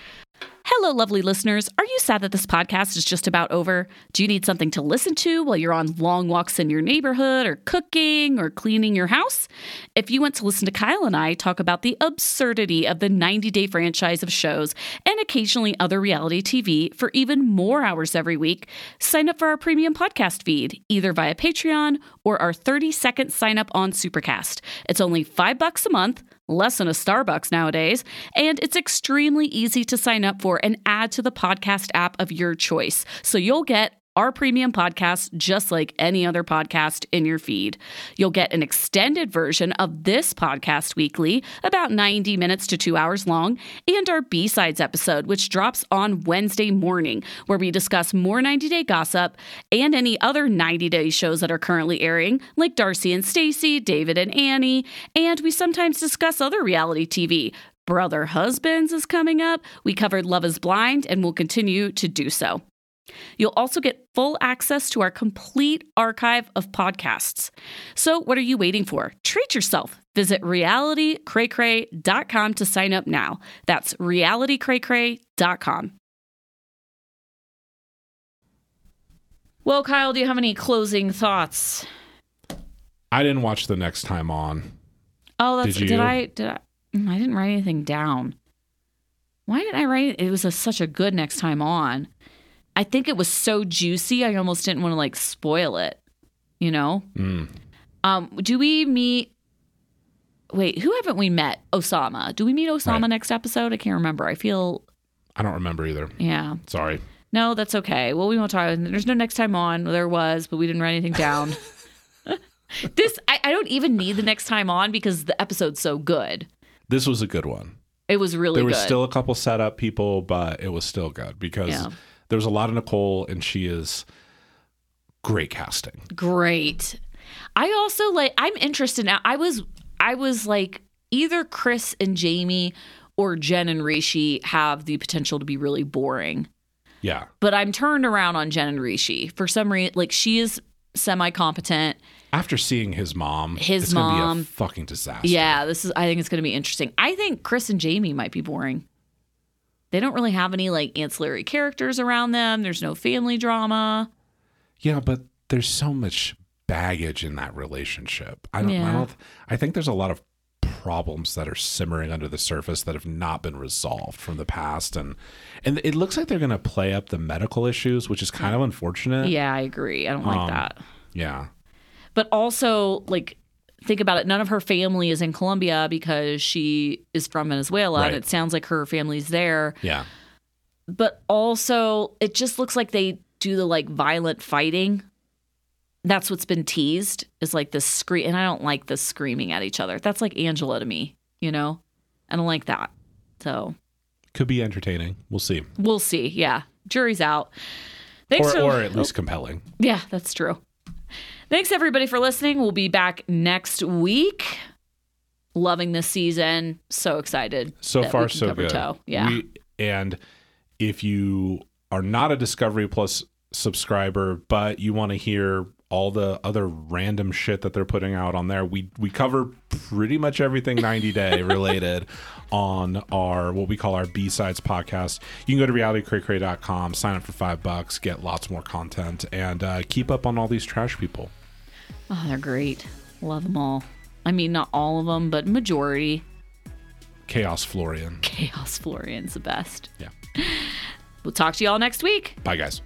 Hello, lovely listeners. Are you sad that this podcast is just about over? Do you need something to listen to while you're on long walks in your neighborhood or cooking or cleaning your house? If you want to listen to Kyle and I talk about the absurdity of the 90 day franchise of shows and occasionally other reality TV for even more hours every week, sign up for our premium podcast feed, either via Patreon or our 30 second sign up on Supercast. It's only five bucks a month less than a Starbucks nowadays, and it's extremely easy to sign up for and add to the podcast app of your choice. So you'll get our premium podcast just like any other podcast in your feed. You'll get an extended version of this podcast weekly, about 90 minutes to two hours long, and our B sides episode, which drops on Wednesday morning, where we discuss more 90 Day Gossip and any other 90 Day shows that are currently airing, like Darcy and Stacy, David and Annie, and we sometimes discuss other reality TV. Brother Husbands is coming up. We covered Love is Blind and will continue to do so. You'll also get full access to our complete archive of podcasts. So, what are you waiting for? Treat yourself. Visit realitycraycray.com to sign up now. That's realitycraycray.com. Well, Kyle, do you have any closing thoughts? I didn't watch the next time on. Oh, that's Did did? I did I Mm, I didn't write anything down. Why didn't I write it? It was a, such a good next time on. I think it was so juicy. I almost didn't want to like spoil it. You know. Mm. Um, do we meet wait, who haven't we met? Osama. Do we meet Osama Right. next episode? I can't remember. I feel I don't remember either. yeah. Sorry. No, that's okay. Well, we won't talk. There's no next time on. There was, but we didn't write anything down. this I, I don't even need the next time on because the episode's so good. This was a good one. It was really There was good. still a couple setup people, but it was still good because Yeah. There was a lot of Nicole, and she is great casting. great. I also like I'm interested now. I was I was like either Chris and Jamie or Jen and Rishi have the potential to be really boring. Yeah. But I'm turned around on Jen and Rishi. For some reason like she is semi competent. After seeing his mom, His it's gonna be mom. a fucking disaster. Yeah, this is I think it's gonna be interesting. I think Chris and Jamie might be boring. They don't really have any like ancillary characters around them. There's no family drama. Yeah, but there's so much baggage in that relationship. I don't. I Yeah. don't. I think there's a lot of problems that are simmering under the surface that have not been resolved from the past, and and it looks like they're going to play up the medical issues, which is kind of unfortunate. Yeah, I agree. I don't like Um, that. Yeah. but also like think about it none of her family is in colombia because she is from venezuela Right. and it sounds like her family's there Yeah. but also it just looks like they do the like violent fighting that's what's been teased is like this scream and i don't like this screaming at each other that's like angela to me you know i don't like that so Could be entertaining. We'll see. we'll see yeah jury's out thanks Or, for- or at least oh. compelling. Yeah, that's true. Thanks everybody for listening. We'll be back next week. Loving this season. So excited. So far, so good. Toe. Yeah. We, and if you are not a Discovery Plus subscriber, but you want to hear all the other random shit that they're putting out on there, we we cover pretty much everything 90 day related on our what we call our B sides podcast. You can go to realitycraycray.com, sign up for five bucks, get lots more content, and uh, keep up on all these trash people. Oh, they're great. Love them all. I mean, not all of them, but majority. Chaos Florian. Chaos Florian's the best. Yeah. We'll talk to you all next week. Bye, guys.